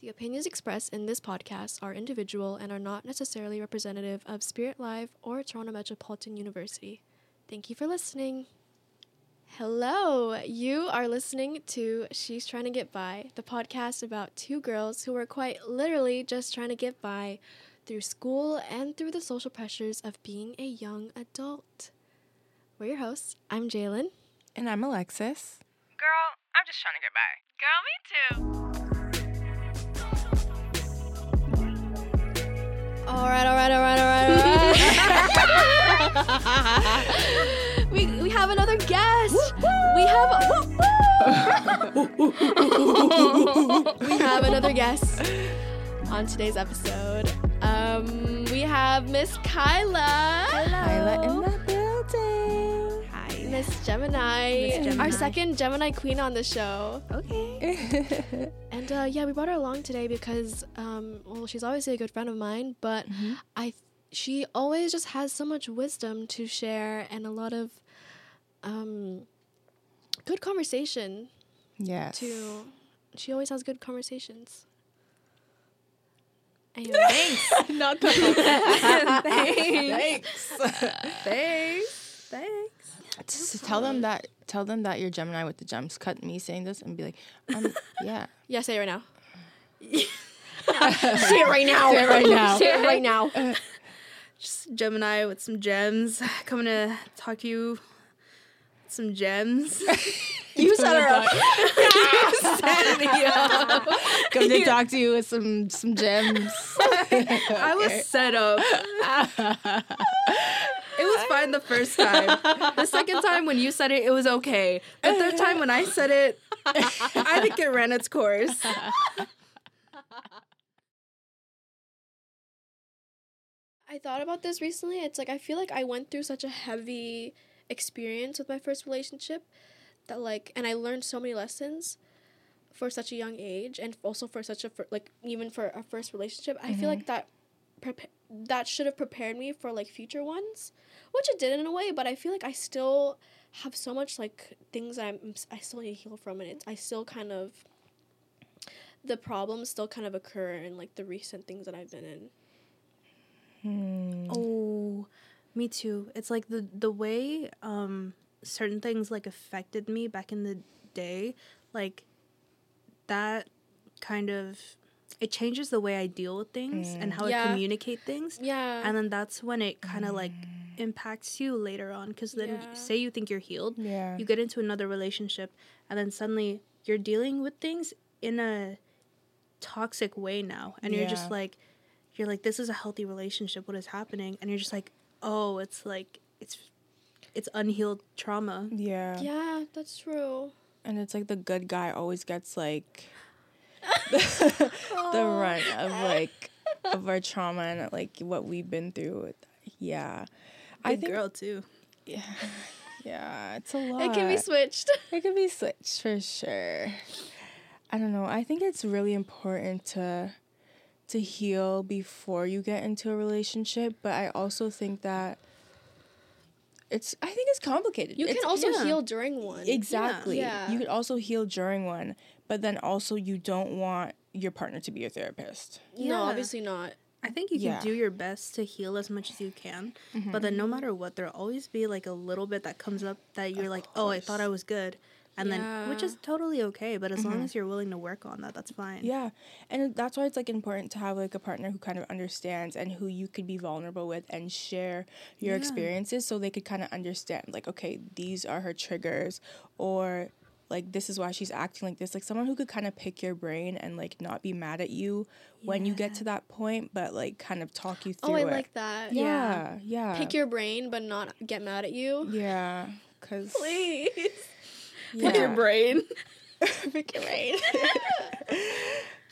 The opinions expressed in this podcast are individual and are not necessarily representative of Spirit Live or Toronto Metropolitan University. Thank you for listening. Hello, you are listening to She's Trying to Get By, the podcast about two girls who are quite literally just trying to get by through school and through the social pressures of being a young adult. We're your hosts. I'm Jalen. And I'm Alexis. Girl, I'm just trying to get by. Girl, me too. All right, all right, all right, all right, all right. we, we have another guest. We have we have another guest on today's episode. Um, we have Miss Kyla. Kyla in the building. Miss Gemini, Gemini. our second Gemini queen on the show. Okay. And uh, yeah, we brought her along today because, um, well, she's obviously a good friend of mine, but I, she always just has so much wisdom to share and a lot of, um, good conversation yes. too. She always has good conversations. Anyway, Thanks. Not the Thanks. Thanks. Thanks. Just tell them that tell them that you're Gemini with the gems. Cut me saying this and be like, um, yeah. yeah, say it right now. say it right now. Say it right now. say it right now. Just Gemini with some gems. Coming to talk to you. Some gems. You set her up. Set me up. Come to talk to you with some some gems. I was set up. It was fine the first time. The second time when you said it, it was okay. The third time when I said it, I think it ran its course. I thought about this recently. It's like I feel like I went through such a heavy experience with my first relationship that like and I learned so many lessons for such a young age and also for such a fir- like even for a first relationship. I feel mm-hmm. like that prepa- that should have prepared me for like future ones, which it did in a way, but I feel like I still have so much like things that I'm I still need to heal from and it's I still kind of the problems still kind of occur in like the recent things that I've been in. Oh, me too. It's like the the way um certain things like affected me back in the day, like that kind of it changes the way I deal with things and how mm. Yeah. I communicate things. Yeah. And then that's when it kind of mm. like impacts you later on cuz then Yeah. say you think you're healed, Yeah. you get into another relationship and then suddenly you're dealing with things in a toxic way now and you're just like you're like this is a healthy relationship what is happening and you're just like oh it's like it's it's unhealed trauma Yeah. Yeah, that's true. And it's like the good guy always gets like the, the run of like of our trauma and like what we've been through. Yeah. I think girl too yeah. Yeah, it's a lot. It can be switched. It can be switched for sure. I don't know. I think it's really important to to heal before you get into a relationship, but I also think that it's I think it's complicated. You It's- can also yeah. heal during one. Exactly. Yeah. You could also heal during one, but then also you don't want your partner to be your therapist. No, obviously not. i think you can Yeah. do your best to heal as much as you can but mm-hmm. then no matter what there'll always be like a little bit that comes up that you're like oh i thought i was good and then which is totally okay but as long mm-hmm. as you're willing to work on that that's fine Yeah. And that's why it's like important to have like a partner who kind of understands and who you could be vulnerable with and share your Yeah. experiences so they could kind of understand like okay, these are her triggers or like this is why she's acting like this. Like someone who could kind of pick your brain and like not be mad at you when you get to that point, but like kind of talk you through Oh, I it. like that. yeah, yeah. Pick your brain, but not get mad at you. Yeah, cuz Please. yeah. your brain pick your brain.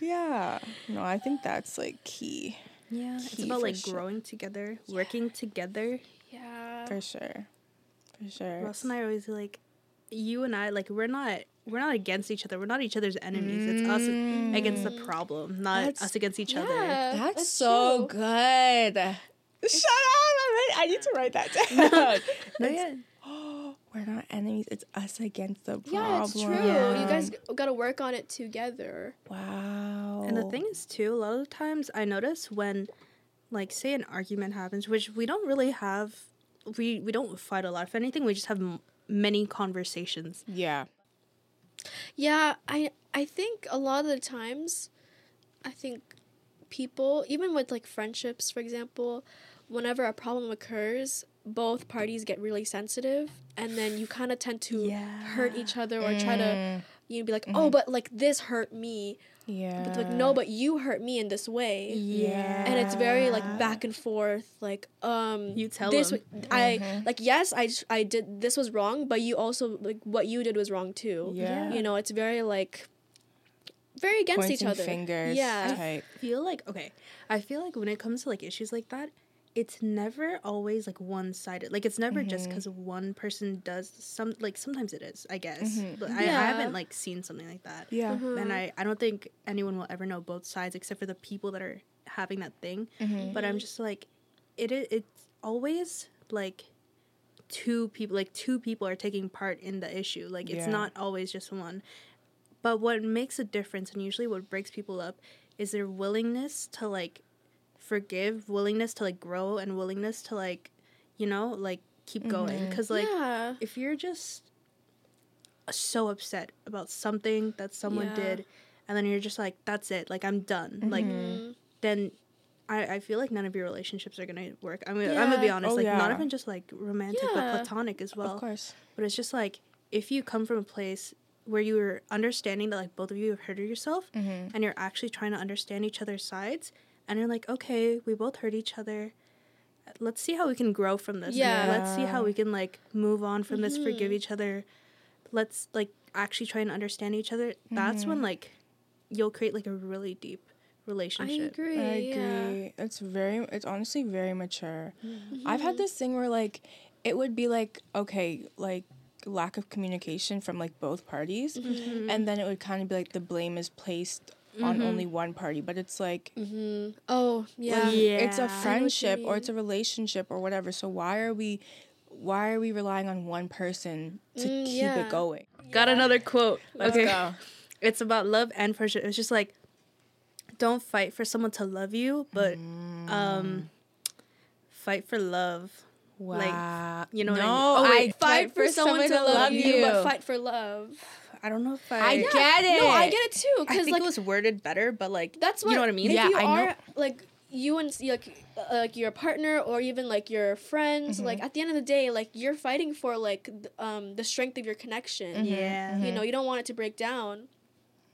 yeah. No, I think that's like key. yeah it's about like sure. growing together working together Yeah. For sure. For sure. Ross and I are always like, you and I like we're not we're not against each other. We're not each other's enemies. It's us against the mm. problem, not That's- us against each other. Yeah, That's, so true. good. Shut up! I, I need to write that down. No, yeah. We're not enemies. It's us against the problem. Yeah, it's true. Yeah. You guys got to work on it together. Wow. And the thing is too, a lot of the times I notice when like say an argument happens, which we don't really have we we don't fight a lot. If anything, we just have m- many conversations. Yeah. Yeah, I I think a lot of the times, I think people, even with like friendships, for example, whenever a problem occurs, both parties get really sensitive, and then you kind of tend to hurt each other or try to Mm, you know, be like, oh, but like this hurt me, Yeah. but like no, but you hurt me in this way. Yeah. and it's very like back and forth like um You tell this 'em. w- i like yes i i did this was wrong but you also like what you did was wrong too Yeah. you know it's very like very against each Pointing other fingers. yeah Type. feel like okay i feel like when it comes to like issues like that it's never always like one-sided. Like it's never just mm-hmm. because one person does some like sometimes it is i guess. Mm-hmm. But I, I haven't like seen something like that. Yeah. and mm-hmm. I, I don't think anyone will ever know both sides except for the people that are having that thing. But i'm just like it i- it's always like two people like two people are taking part in the issue. Like it's Yeah. not always just one. But what makes a difference and usually what breaks people up is their willingness to like forgive willingness to like grow and willingness to like you know like keep going. Because like yeah. if you're just so upset about something that someone Yeah. did and then you're just like that's it. Like i'm done. Like Mm-hmm. then I, I feel like none of your relationships are gonna work. I'm gonna, I'm gonna be honest Oh, like not even just like romantic but platonic as well. of course. but it's just like if you come from a place where you're understanding that like both of you have hurted yourself Mm-hmm. and you're actually trying to understand each other's sides and you're like okay we both hurt each other let's see how we can grow from this Yeah. let's see how we can like move on from this forgive each other let's like actually try and understand each other that's when like you'll create like a really deep relationship. i relationship agree I yeah. agree. It's very. It's honestly very mature. Mm-hmm. I've had this thing where like it would be like okay, like lack of communication from like both parties, Mm-hmm. and then it would kind of be like the blame is placed on only one party, but it's like. oh yeah Yeah. It's a I know what you friendship or it's a relationship or whatever. So why are we why are we relying on one person to Mm, keep yeah. it going? got another quote Let's okay go. it's about love and friendship. It's just like don't fight for someone to love you, but um fight for love. Like, Wow. you know what I mean? Oh, wait, fight for someone to love you, but fight for love I don't know if I I get it. no i get it too I because think like it was worded better, but like That's what you know what I mean? If Yeah, you I know. like you and like uh, like your partner or even like your friends, Mm-hmm. like at the end of the day, like you're fighting for like th- um the strength of your connection. Yeah. You know, you don't want it to break down.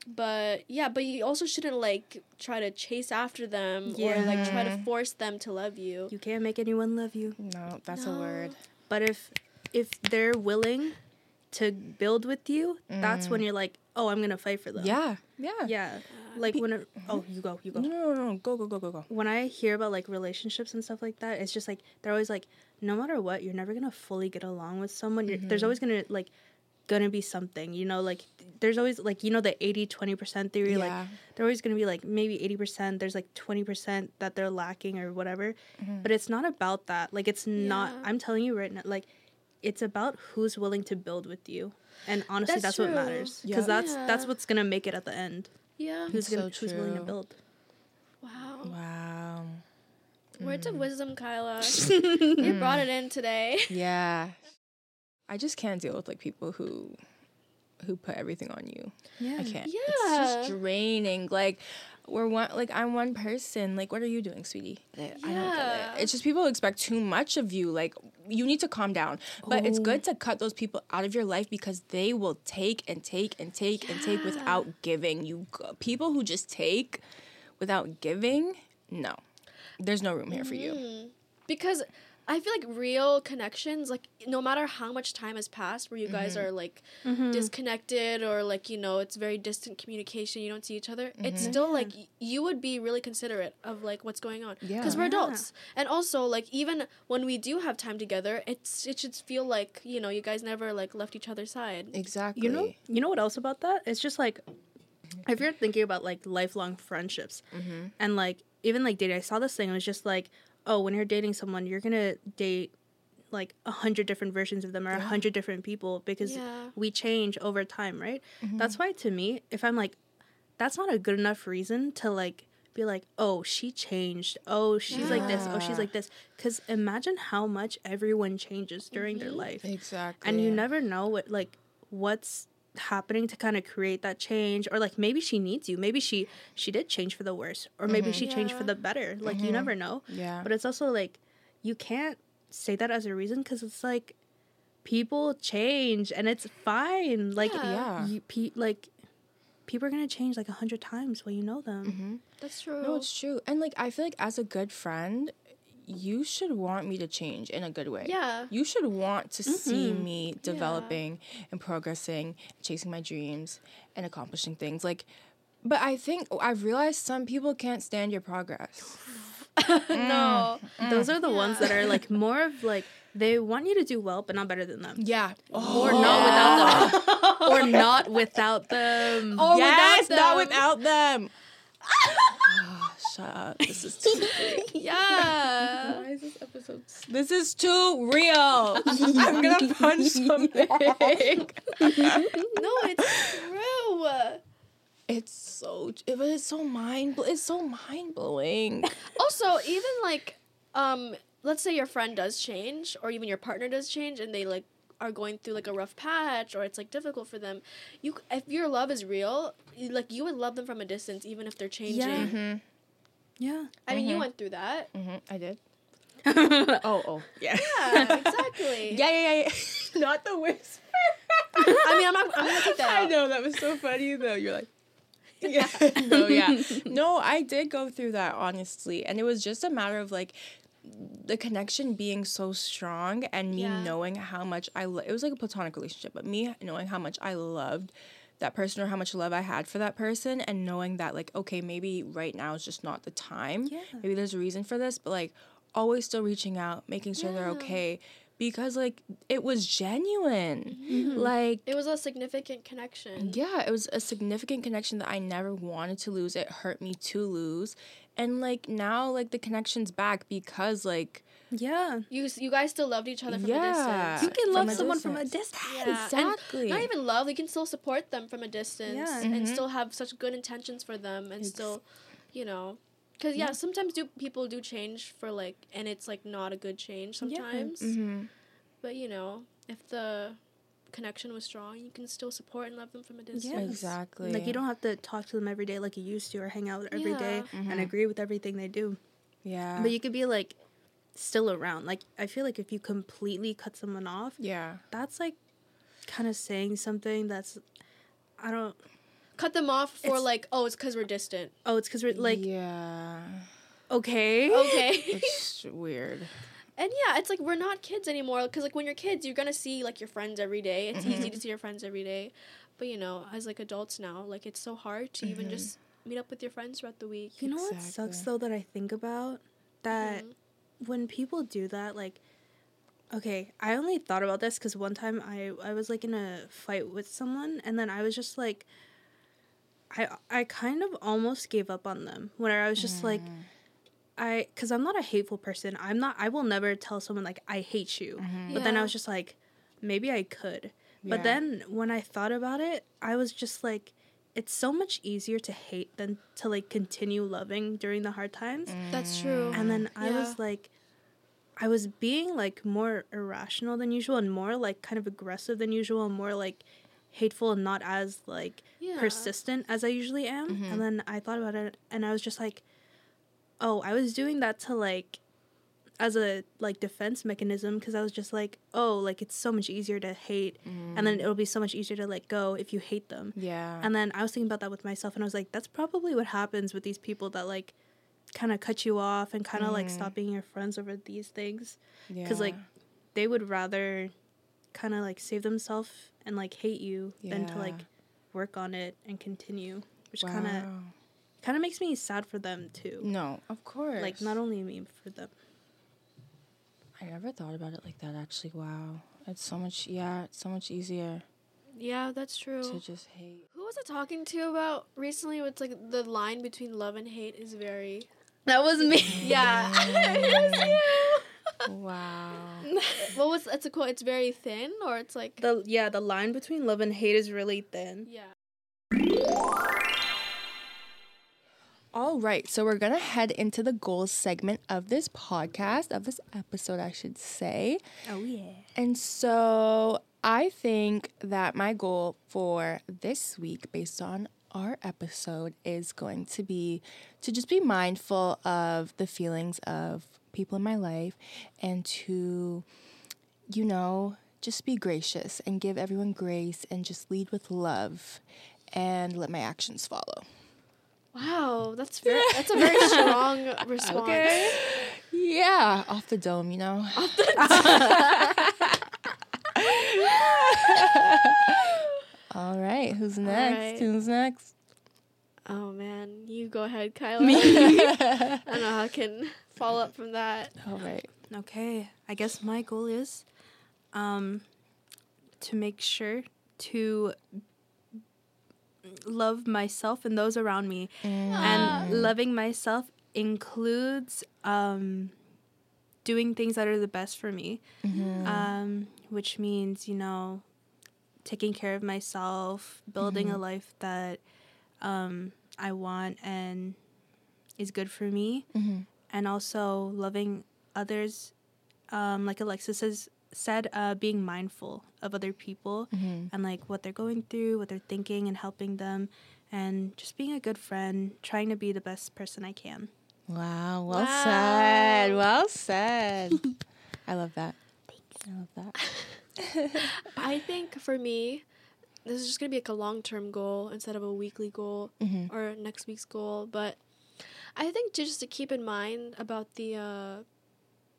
But yeah, but you also shouldn't like try to chase after them or like try to force them to love you. You can't make anyone love you. No, that's a word. But if if they're willing to build with you, that's when mm. you're like, oh, I'm gonna fight for them. Yeah. Yeah. Yeah. Like when it, oh, you go, you go. No, no, no. Go, go, go, go, go. when I hear about like relationships and stuff like that, it's just like they're always like, no matter what, you're never gonna fully get along with someone. You're, There's mm-hmm. always gonna like gonna be something, you know, like there's always like you know the 80 20% theory like Yeah. they're always going to be like maybe 80% there's like 20% that they're lacking or whatever mm-hmm. but it's not about that like it's not i'm telling you right now like it's about who's willing to build with you and honestly That's that's, what matters Yeah. because that's that's Yeah. what's going to make it at the end Yeah. who's gonna, who's willing to build Wow. Wow. Words Mm. of wisdom, Kyla. you brought it in today. Yeah. I just can't deal with like people who who put everything on you. yeah I can't. Yeah. It's just draining. Like we're one like I'm one person. Like what are you doing, sweetie? I don't get it. It's just people expect too much of you. Like you need to calm down. But it's Oh. good to cut those people out of your life because they will take and take and take and take without giving. You people who just take without giving, no. There's no room here for you. Mm. because I feel like real connections, like no matter how much time has passed, where you guys Mm-hmm. are like disconnected or like you know it's very distant communication, you don't see each other. Mm-hmm. It's still like y- you would be really considerate of like what's going on because Yeah. we're adults, and also like even when we do have time together, it's it should feel like you know you guys never like left each other's side. Exactly. you know you know what else about that it's just like if you're thinking about like lifelong friendships and like even like dating i saw this thing it was just like oh when you're dating someone you're gonna date like a hundred different versions of them or a Yeah. hundred different people because Yeah. we change over time, right? Mm-hmm. That's why to me, if I'm like, that's not a good enough reason to like be like, oh, she changed. Oh, she's like this. Oh, she's like this. Because imagine how much everyone changes during their life, Exactly. and you never know what like what's happening to kind of create that change or like maybe she needs you maybe she she did change for the worse or maybe mm-hmm. she changed for the better like you mm-hmm. never know Yeah. but it's also like you can't say that as a reason because it's like people change and it's fine. Like Yeah. Yeah. you, pe- like people are gonna change like a hundred times while you know them. Mm-hmm. That's true. No, it's true. And like I feel like as a good friend, you should want me to change in a good way. Yeah. You should want to see Mm-hmm. me developing and progressing, chasing my dreams and accomplishing things. Like but I think I've realized some people can't stand your progress. no. Those are the ones that are like more of like they want you to do well, but not better than them, Yeah. or not without them, or not without them. Oh, yes, yes, not without them. Shut up. This is too Yeah. Why is this episode? This is too real. I'm gonna punch something. no, it's true. It's so, it, but it's so mind, bl- it's so mind blowing. Also, even like, um, let's say your friend does change, or even your partner does change, and they like are going through like a rough patch, or it's like difficult for them. You, if your love is real, you, like you would love them from a distance, even if they're changing. Yeah. Mm-hmm. Yeah. I mean, you went through that. Mm-hmm. I did. Oh, oh, yeah. Yeah, exactly. Yeah, yeah, yeah. yeah. Not the whisper. I mean, I'm not. I'm gonna take that I out. know that was so funny though. You're like, yeah, no, yeah, no. I did go through that honestly, and it was just a matter of like the connection being so strong and me Yeah. knowing how much I. Lo- it was like a platonic relationship, but me knowing how much I loved that person or how much love I had for that person, and knowing that like okay, maybe right now is just not the time. Yeah. Maybe there's a reason for this, but like always still reaching out, making sure they're okay. Because like it was genuine, Mm-hmm. like It was a significant connection. yeah, it was a significant connection that I never wanted to lose. It hurt me to lose. And like now like the connection's back because like Yeah. You you guys still loved each other from Yeah. a distance. You can From love a someone from a distance. distance. Yeah, and Exactly. Not even love. You can still support them from a distance Yeah. and Mhm. still have such good intentions for them and Ex- still, you know, because yeah, sometimes do people do change for like, and it's like not a good change Yeah. sometimes. Mhm. But you know, if the connection was strong, you can still support and love them from a distance. Yes. Exactly. Like you don't have to talk to them every day like you used to, or hang out every day Yeah. and agree with everything they do. Yeah. But you could be like still around. Like I feel like if you completely cut someone off, yeah. that's like kind of saying something that's I don't. Cut them off for like, oh, it's because we're distant. Oh, it's because we're like Yeah. okay. Okay. It's weird. And yeah, it's like we're not kids anymore because like when you're kids, you're gonna see like your friends every day. It's easy to see your friends every day, but you know, as like adults now, like it's so hard to even just meet up with your friends throughout the week. You know what sucks though that I think about that Mhm. When people do that, like, okay, I only thought about this because one time I I was like in a fight with someone, and then I was just like, I I kind of almost gave up on them where I was just like. Mm. I, cause I'm not a hateful person. I'm not. I will never tell someone like I hate you. Mm-hmm. But then I was just like, maybe I could. But Yeah. then when I thought about it, I was just like, it's so much easier to hate than to like continue loving during the hard times. Mm. That's true. And then I Yeah. was like, I was being like more irrational than usual and more like kind of aggressive than usual and more like hateful and not as like Yeah. persistent as I usually am. Mm-hmm. And then I thought about it and I was just like, oh, I was doing that to like as a like defense mechanism because I was just like, oh, like it's so much easier to hate and then mm-hmm. it'll be so much easier to let go if you hate them. Yeah. And then I was thinking about that with myself, and I was like, that's probably what happens with these people that like kind of cut you off and kind of like mm-hmm. stop being your friends over these things. Because like they would rather kind of like save themselves and like hate you than to like work on it and continue, which kind of kind of makes me sad for them too. No, of course. Like not only me, but for them. I never thought about it like that actually. Wow. It's so much yeah, it's so much easier yeah, that's true. to just hate. Who was I talking to about recently? It's like the line between love and hate is very. That was me. Yeah, it was you. wow. what was it's a quote? It's very thin, or it's like The yeah, the line between love and hate is really thin. yeah. All right, so we're gonna head into the goals segment of this podcast, of this episode, I should say. Oh yeah. And so I think that my goal for this week, based on our episode, is going to be to just be mindful of the feelings of people in my life and to, you know, just be gracious and give everyone grace and just lead with love and let my actions follow. Wow, that's very that's a very strong response. Yeah, off the dome, you know. All right, who's next? right. Who's next? Oh man, you go ahead, Kyla. I don't know how I can follow up from that. All right. Okay, I guess my goal is um to make sure to love myself and those around me. And loving myself includes um doing things that are the best for me. Um which means, you know, taking care of myself, building a life that um I want and is good for me. And also loving others um, like alexis has said uh, being mindful of other people and like what they're going through what they're thinking and helping them and just being a good friend trying to be the best person i can Wow, well Wow. said. Well said. I love that. Thanks. I love that. I think for me, this is just gonna be like a long term goal instead of a weekly goal Mm-hmm. or next week's goal. But I think just to keep in mind about the uh,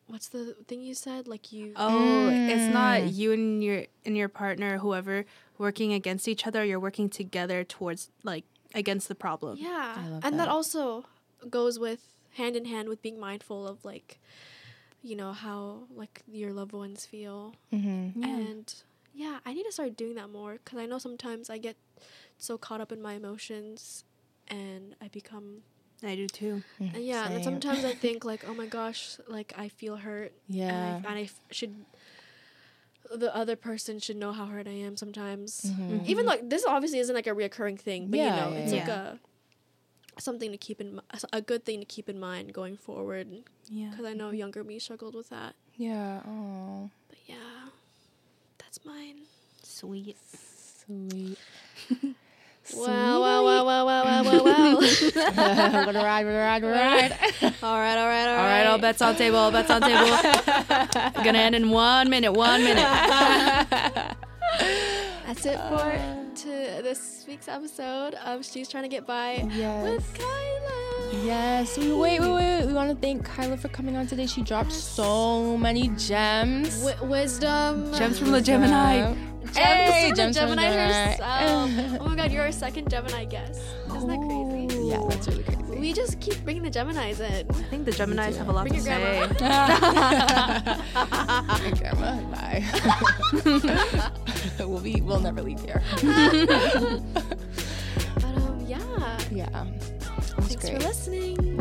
what's the thing you said? Like you. oh it's not Mm. you and your and your partner whoever working against each other you're working together towards like against the problem Yeah, I love and that. that. also goes with hand in hand with being mindful of like, you know how like your loved ones feel, Mm-hmm. Yeah. and yeah, I need to start doing that more because I know sometimes I get so caught up in my emotions, and I become i do too and yeah, and sometimes I think like, oh my gosh, like I feel hurt, Yeah. and I, and I f- should. The other person should know how hurt I am sometimes. Mhm. Even like this obviously isn't like a reoccurring thing, but Yeah, you know, yeah, it's like yeah. a something to keep in a good thing to keep in mind going forward yeah because I know mm-hmm. younger me struggled with that. Yeah. Oh, But yeah, that's mine. sweet sweet. Wow, wow, wow, wow, wow, wow, wow, wow. we're gonna ride, we're gonna ride, we're gonna ride. all right, all right, all all right all bets on table all bets on table gonna end in one minute one minute That's it for to this week's episode of She's Trying to Get By Yes. with Kyla. Yes. We, wait, wait, wait. We want to thank Kyla for coming on today. She dropped so many gems. Wi- wisdom. gems from the gemini Gems Hey, from the gems from Gemini Gemini. herself. oh my god, you're our second Gemini guest. Isn't that crazy? Ooh. Yeah, that's really crazy. We just keep bringing the Geminis in. I think the Geminis have a lot Bring to your say. grandma. Hi, Grandma. Bye. we'll be. We'll never leave here. But um, yeah. Yeah. It was Thanks great. for listening. Thanks for listening.